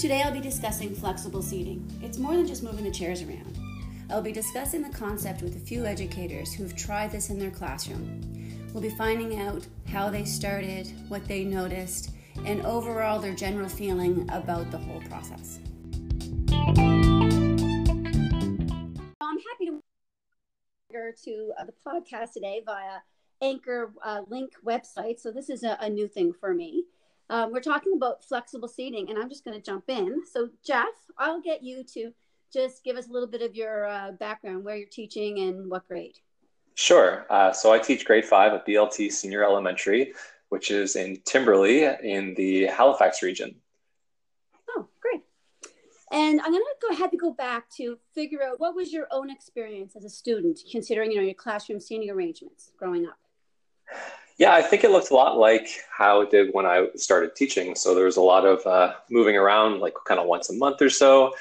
Today I'll be discussing flexible seating. It's more than just moving the chairs around. I'll be discussing the concept with a few educators who've tried this in their classroom. We'll be finding out how they started, what they noticed, and overall their general feeling about the whole process. I'm happy to to uh, the podcast today via Anchor uh, Link website. So this is a, a new thing for me. Um, we're talking about flexible seating, and I'm just going to jump in. So Jeff, I'll get you to just give us a little bit of your uh, background, where you're teaching and what grade. Sure. Uh, so I teach grade five at BLT Senior Elementary, which is in Timberlea in the Halifax region. Oh, great. And I'm going to go ahead and go back to figure out what was your own experience as a student, considering you know your classroom seating arrangements growing up. Yeah, I think it looked a lot like how it did when I started teaching. So there was a lot of uh, moving around, like kind of once a month or so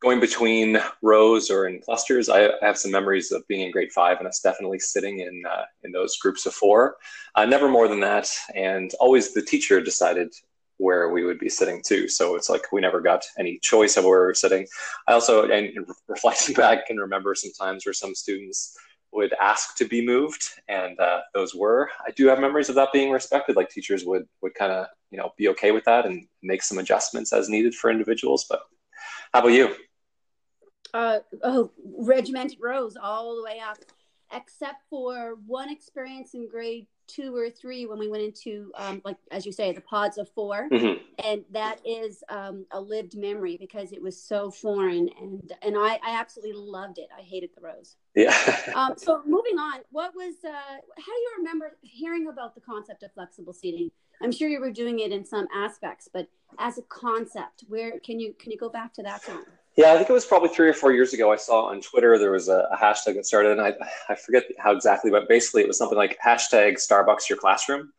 going between rows or in clusters. I, I, have some memories of being in grade five, and it's definitely sitting in uh, in those groups of four. Uh, never more than that, and always the teacher decided where we would be sitting too. So it's like we never got any choice of where we were sitting. I also, and reflecting back, can remember some times where some students would ask to be moved, and uh, those were. I do have memories of that being respected. Like teachers would would kind of you know be okay with that and make some adjustments as needed for individuals. But how about you? uh, oh, regimented rows all the way up, except for one experience in grade two or three when we went into, um, like as you say, the pods of 4 mm-hmm. and that is um, a lived memory because it was so foreign, and and I, I absolutely loved it. I hated the rows Yeah. um, so moving on, what was uh, how do you remember hearing about the concept of flexible seating? I'm sure you were doing it in some aspects, but as a concept, where can you can you go back to that time? Yeah, I think it was probably three or four years ago. I saw on Twitter there was a, a hashtag that started, and I, I forget how exactly, but basically it was something like hashtag Starbucks your classroom,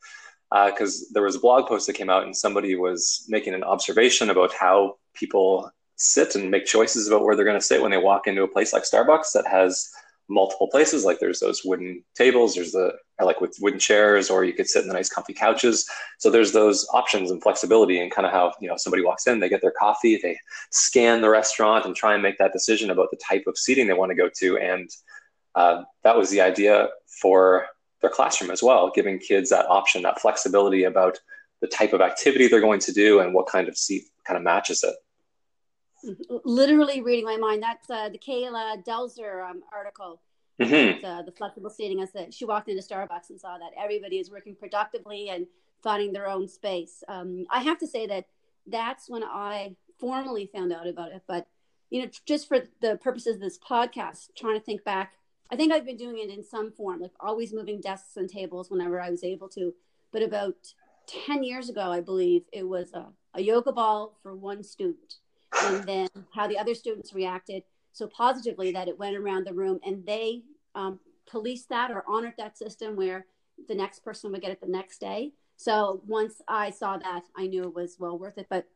because uh, there was a blog post that came out and somebody was making an observation about how people sit and make choices about where they're going to sit when they walk into a place like Starbucks that has multiple places. Like there's those wooden tables, there's the like with wooden chairs, or you could sit in the nice comfy couches. So there's those options and flexibility, and kind of how you know somebody walks in, they get their coffee, they scan the restaurant and try and make that decision about the type of seating they want to go to, and uh, that was the idea for their classroom as well, giving kids that option, that flexibility about the type of activity they're going to do and what kind of seat kind of matches it literally reading my mind. That's uh, the Kayla Delzer um, article. Mm-hmm. Uh, the flexible seating is that she walked into Starbucks and saw that everybody is working productively and finding their own space. Um, I have to say that that's when I formally found out about it. But you know, just for the purposes of this podcast, trying to think back, I think I've been doing it in some form, like always moving desks and tables whenever I was able to. But about ten years ago, I believe it was a, a yoga ball for one student and then how the other students reacted so positively that it went around the room and they um, policed that or honored that system where the next person would get it the next day. So once I saw that, I knew it was well worth it. But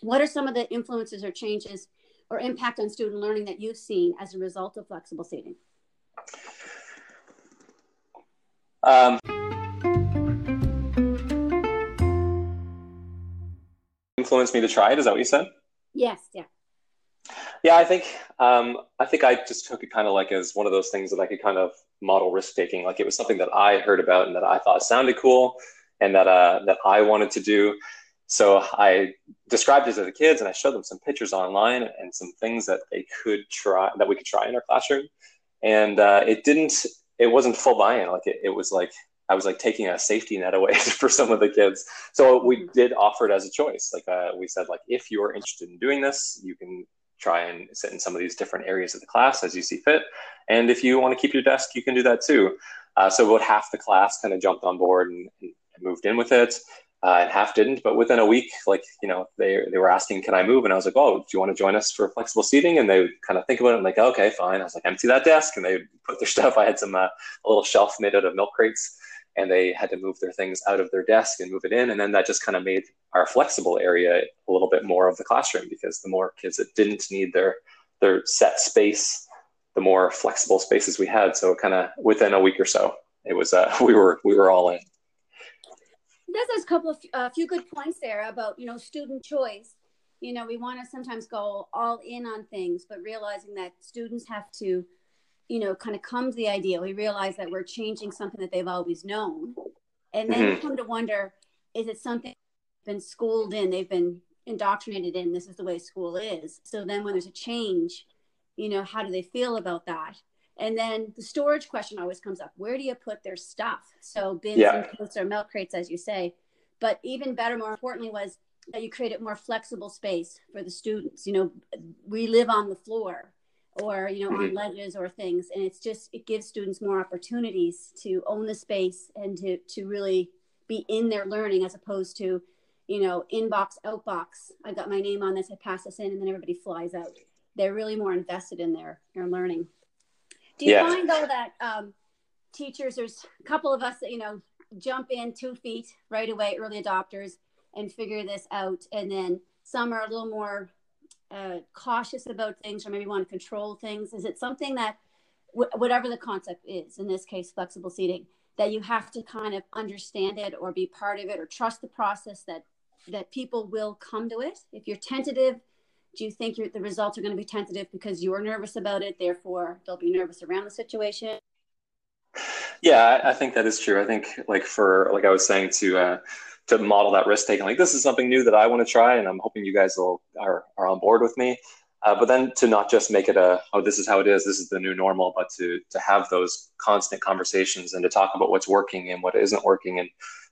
what are some of the influences or changes or impact on student learning that you've seen as a result of flexible seating? Um, influenced me to try it. Is that what you said? Yes, yeah. Yeah, I think um, I think I just took it kind of like as one of those things that I could kind of model risk taking. Like it was something that I heard about and that I thought sounded cool, and that uh, that I wanted to do. So I described it to the kids, and I showed them some pictures online and some things that they could try that we could try in our classroom. And uh, it didn't. It wasn't full buy-in. Like it, it was like I was like taking a safety net away for some of the kids. So we mm-hmm. did offer it as a choice. Like uh, we said, like if you're interested in doing this, you can try and sit in some of these different areas of the class as you see fit. And if you want to keep your desk, you can do that too. Uh, so about half the class kind of jumped on board and, and moved in with it. Uh, and half didn't, but within a week, like, you know, they, they were asking, can I move? And I was like, oh, do you want to join us for flexible seating? And they would kind of think about it and like, okay, fine. I was like, empty that desk. And they put their stuff. I had some, uh, a little shelf made out of milk crates and they had to move their things out of their desk and move it in. And then that just kind of made our flexible area a little bit more of the classroom because the more kids that didn't need their their set space, the more flexible spaces we had. So kind of within a week or so, it was uh, we were we were all in. There's a couple of a few good points there about you know student choice. you know, we want to sometimes go all in on things, but realizing that students have to, you know, kind of come to the idea. We realize that we're changing something that they've always known. And then mm-hmm. come to wonder, is it something been schooled in, they've been indoctrinated in, this is the way school is. So then when there's a change, you know, how do they feel about that? And then the storage question always comes up. Where do you put their stuff? So bins yeah. and totes or milk crates, as you say. But even better, more importantly, was that you created more flexible space for the students. You know, we live on the floor or, you know, mm-hmm. on ledges or things. And it's just, it gives students more opportunities to own the space and to, to really be in their learning as opposed to, you know, inbox, outbox. I got my name on this, I pass this in, and then everybody flies out. They're really more invested in their, their learning. Do you yeah. find though that um, teachers, there's a couple of us that, you know, jump in two feet right away, early adopters, and figure this out. And then some are a little more uh, cautious about things or maybe want to control things. Is it something that, w- whatever the concept is, in this case, flexible seating, that you have to kind of understand it or be part of it or trust the process that that people will come to it? If you're tentative, do you think the results are going to be tentative because you're nervous about it therefore they'll be nervous around the situation yeah i think that is true i think like for like i was saying to uh, to model that risk taking like this is something new that i want to try and i'm hoping you guys will are, are on board with me uh, but then to not just make it a oh this is how it is this is the new normal but to to have those constant conversations and to talk about what's working and what isn't working and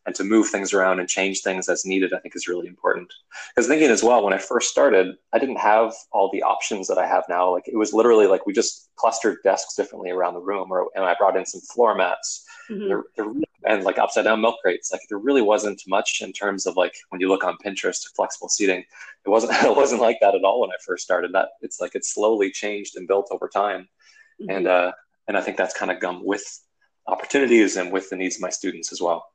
and to move things around and change things as needed, I think is really important. Because thinking as well, when I first started, I didn't have all the options that I have now. Like it was literally like we just clustered desks differently around the room, or and I brought in some floor mats mm-hmm. there, there, and like upside down milk crates. Like there really wasn't much in terms of like when you look on Pinterest, flexible seating. It wasn't it wasn't like that at all when I first started. That it's like it's slowly changed and built over time, mm-hmm. and uh, and I think that's kind of come with opportunities and with the needs of my students as well.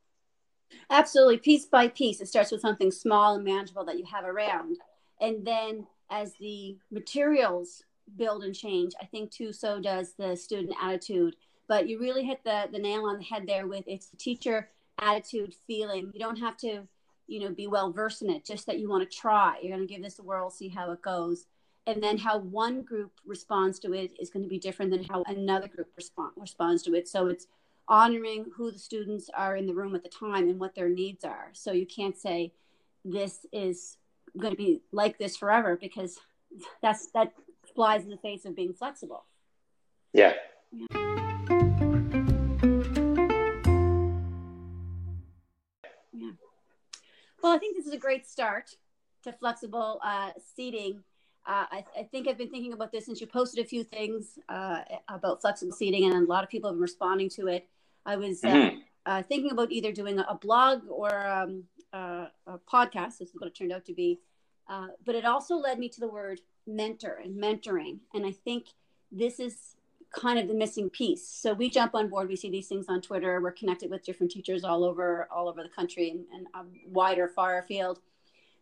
Absolutely, piece by piece. It starts with something small and manageable that you have around. And then as the materials build and change, I think too, so does the student attitude. But you really hit the, the nail on the head there with it's the teacher attitude feeling. You don't have to, you know, be well versed in it, just that you want to try. You're going to give this a whirl, see how it goes. And then how one group responds to it is going to be different than how another group respond, responds to it. So it's honoring who the students are in the room at the time and what their needs are. So you can't say this is going to be like this forever because that's that flies in the face of being flexible. Yeah. yeah. Yeah. Well, I think this is a great start to flexible uh, seating. Uh, I, I, think I've been thinking about this since you posted a few things uh, about flexible seating, and a lot of people have been responding to it. I was uh, mm-hmm. uh, thinking about either doing a, blog or um, uh, a podcast. This is what it turned out to be. Uh, but it also led me to the word mentor and mentoring. And I think this is kind of the missing piece. So we jump on board. We see these things on Twitter. We're connected with different teachers all over all over the country and, and a wider, far field.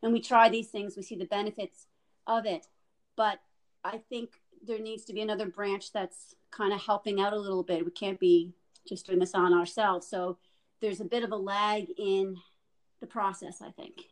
And we try these things. We see the benefits of it. But I think there needs to be another branch that's kind of helping out a little bit. We can't be just doing this on ourselves. So there's a bit of a lag in the process, I think.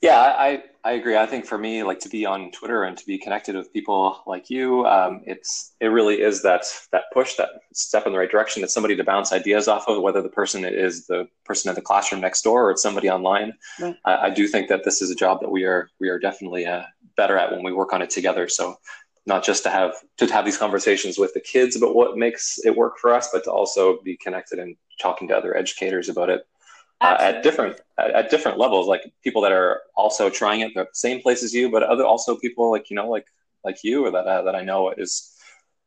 Yeah, I, I agree. I think for me, like to be on Twitter and to be connected with people like you, um, it's it really is that that push, that step in the right direction. It's somebody to bounce ideas off of, whether the person is the person in the classroom next door or it's somebody online. Right. I, I, do think that this is a job that we are we are definitely uh, better at when we work on it together. So not just to have to have these conversations with the kids about what makes it work for us, but to also be connected and talking to other educators about it uh, at different at, at, different levels, like people that are also trying it, the same place as you, but other also people like you know like like you or that uh, that I know is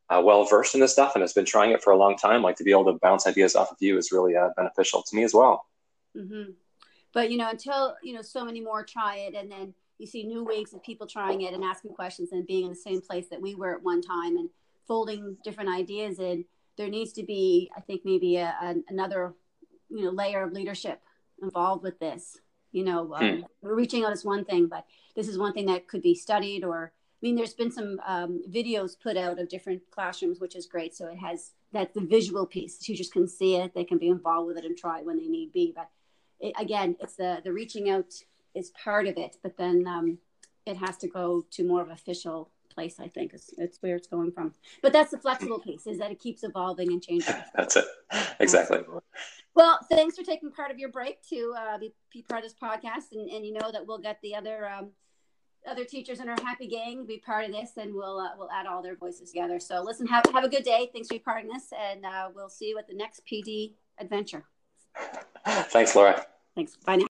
uh, well versed in this stuff and has been trying it for a long time. Like to be able to bounce ideas off of you is really uh, beneficial to me as well. Mm-hmm. But you know, until you know, so many more try it, and then you see new waves of people trying it and asking questions and being in the same place that we were at one time and folding different ideas in there needs to be i think maybe a, a, another you know layer of leadership involved with this you know um, hmm. reaching out is one thing but this is one thing that could be studied or i mean there's been some um, videos put out of different classrooms which is great. So it has that the visual piece. Teachers can see it. They can be involved with it and try it when they need be. But it, again it's the the reaching out is part of it, but then um, it has to go to more of official place. I think it's, it's where it's going from. But that's the flexible piece is that it keeps evolving and changing. that's it, exactly. Well, thanks for taking part of your break to uh, be, be, part of this podcast, and, and you know that we'll get the other um, other teachers in our happy gang be part of this, and we'll uh, we'll add all their voices together. So listen, have have a good day. Thanks for part in this, and uh, we'll see you at the next PD adventure. Thanks, Laura. Thanks. Bye now.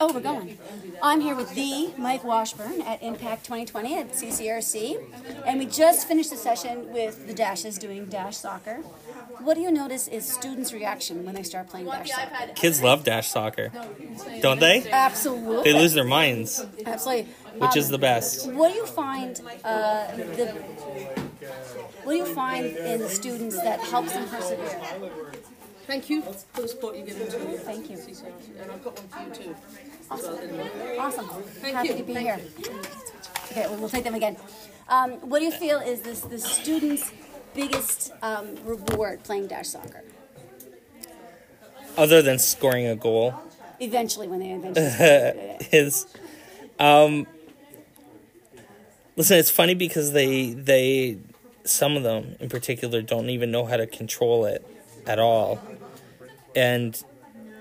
Oh, we're going. I'm here with the Mike Washburn at Impact 2020 at CCRC, and we just finished the session with the Dashes doing Dash soccer. What do you notice is students' reaction when they start playing Dash soccer? Kids love Dash soccer, don't they? Absolutely. They lose their minds. Absolutely. Which um, is the best. What do you find uh, the what do you find in students that helps them persevere? Thank you for the support you're giving to me. Thank you. And I've got one for you too. Awesome. Awesome. Thank Happy you. to be Thank here. Okay, well, we'll take them again. Um, what do you feel is this the students' biggest um, reward playing dash soccer? Other than scoring a goal, eventually when they eventually is um, listen. It's funny because they they some of them in particular don't even know how to control it at all. And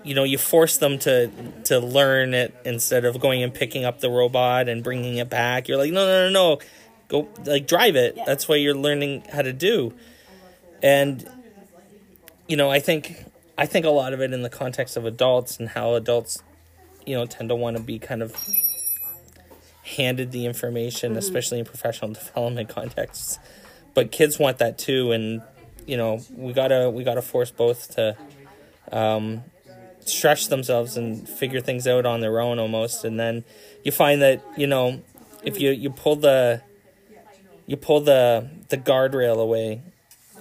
you know you force them to to learn it instead of going and picking up the robot and bringing it back. You're like no no no no. Go like drive it. That's what you're learning how to do. And you know i think i think a lot of it in the context of adults and how adults you know tend to want to be kind of handed the information mm-hmm. especially in professional development contexts. But kids want that too and you know we gotta we gotta force both to um, stretch themselves and figure things out on their own almost. And then you find that you know if you you pull the you pull the the guardrail away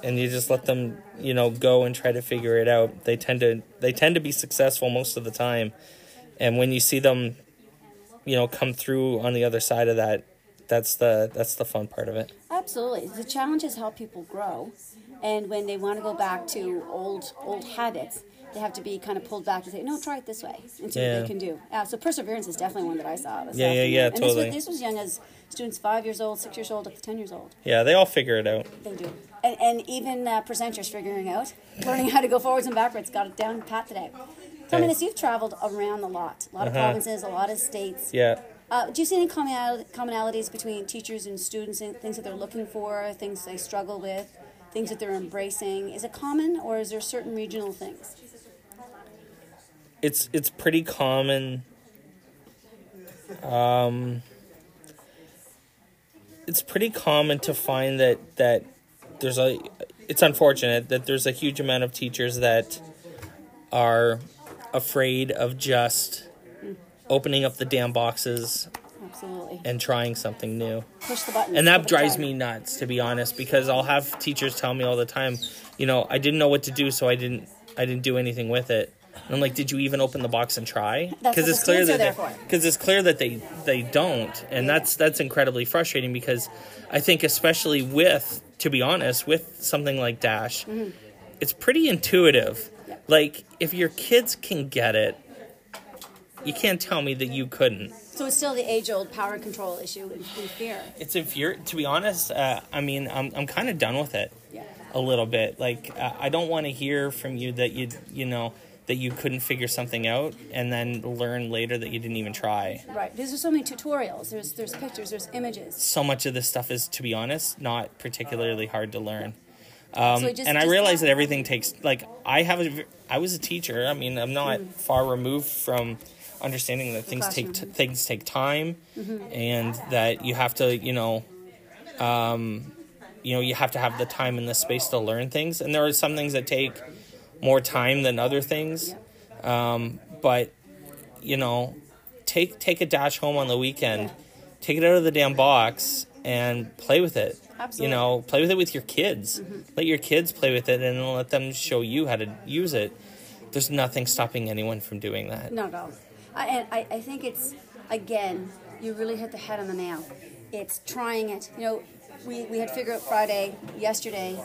and you just let them you know go and try to figure it out they tend to they tend to be successful most of the time. And when you see them you know come through on the other side of that that's the that's the fun part of it absolutely the challenges help people grow and when they want to go back to old old habits they have to be kind of pulled back and say, no, try it this way, and see yeah. what they can do. Uh, so perseverance is definitely one that I saw. Yeah, yeah, yeah, and totally. This was, this was young as students five years old, six years old, up to ten years old. Yeah, they all figure it out. They do, and, and even uh, presenters figuring out, learning how to go forwards and backwards, got it down pat today. Tell me this: you've traveled around a lot, a lot of uh-huh. provinces, a lot of states. Yeah. Uh, do you see any commonalities between teachers and students and things that they're looking for, things they struggle with? things that they're embracing? Is it common, or is there certain regional things? It's it's pretty common. Um, it's pretty common to find that that there's a. It's unfortunate that there's a huge amount of teachers that are afraid of just opening up the damn boxes Absolutely. And trying something new. Push the button. And that drives me nuts, to be honest, because I'll have teachers tell me all the time, you know, I didn't know what to do, so I didn't, I didn't do anything with it. And I'm like, did you even open the box and try? Because it's clear that because it's clear that they they don't, and yeah. that's that's incredibly frustrating because I think especially with, to be honest, with something like Dash, mm-hmm. it's pretty intuitive. Yeah. Like if your kids can get it, you can't tell me that you couldn't. So it's still the age-old power control issue in, fear. It's infuriating. To be honest, uh, I mean, I'm I'm kind of done with it. Yeah. A little bit. Like uh, I don't want to hear from you that you you know that you couldn't figure something out and then learn later that you didn't even try. Right. There's so many tutorials. There's there's pictures. There's images. So much of this stuff is, to be honest, not particularly hard to learn. Um, so just, and I realize that everything takes like I have a I was a teacher. I mean, I'm not mm. far removed from understanding that things take t- things take time, mm-hmm. and that you have to, you know, um, you know, you have to have the time and the space to learn things. And there are some things that take more time than other things, um, but you know, take take a dash home on the weekend, take it out of the damn box, and play with it. Absolutely. You know, play with it with your kids. Mm-hmm. Let your kids play with it, and let them show you how to use it. There's nothing stopping anyone from doing that. No, no. I, and I, I think it's, again, you really hit the head on the nail. It's trying it. You know, we, we had Figure Out Friday yesterday.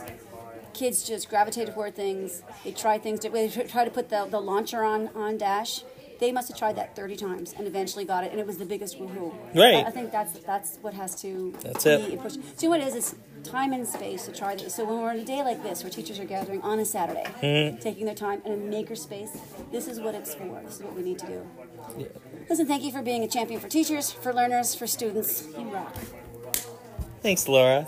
Kids just gravitate toward things. They try things. They try to put the, the launcher on, on Dash. they must have tried that 30 times and eventually got it, and it was the biggest woohoo. Right. I, I think that's that's what has to That's be it. pushed. So what it is is time and space to try this. So when we're on a day like this, where teachers are gathering on a Saturday, Mm-hmm. taking their time in a maker space, this is what it's for. This is what we need to do. Listen, thank you for being a champion for teachers, for learners, for students. You rock. Thanks, Laura.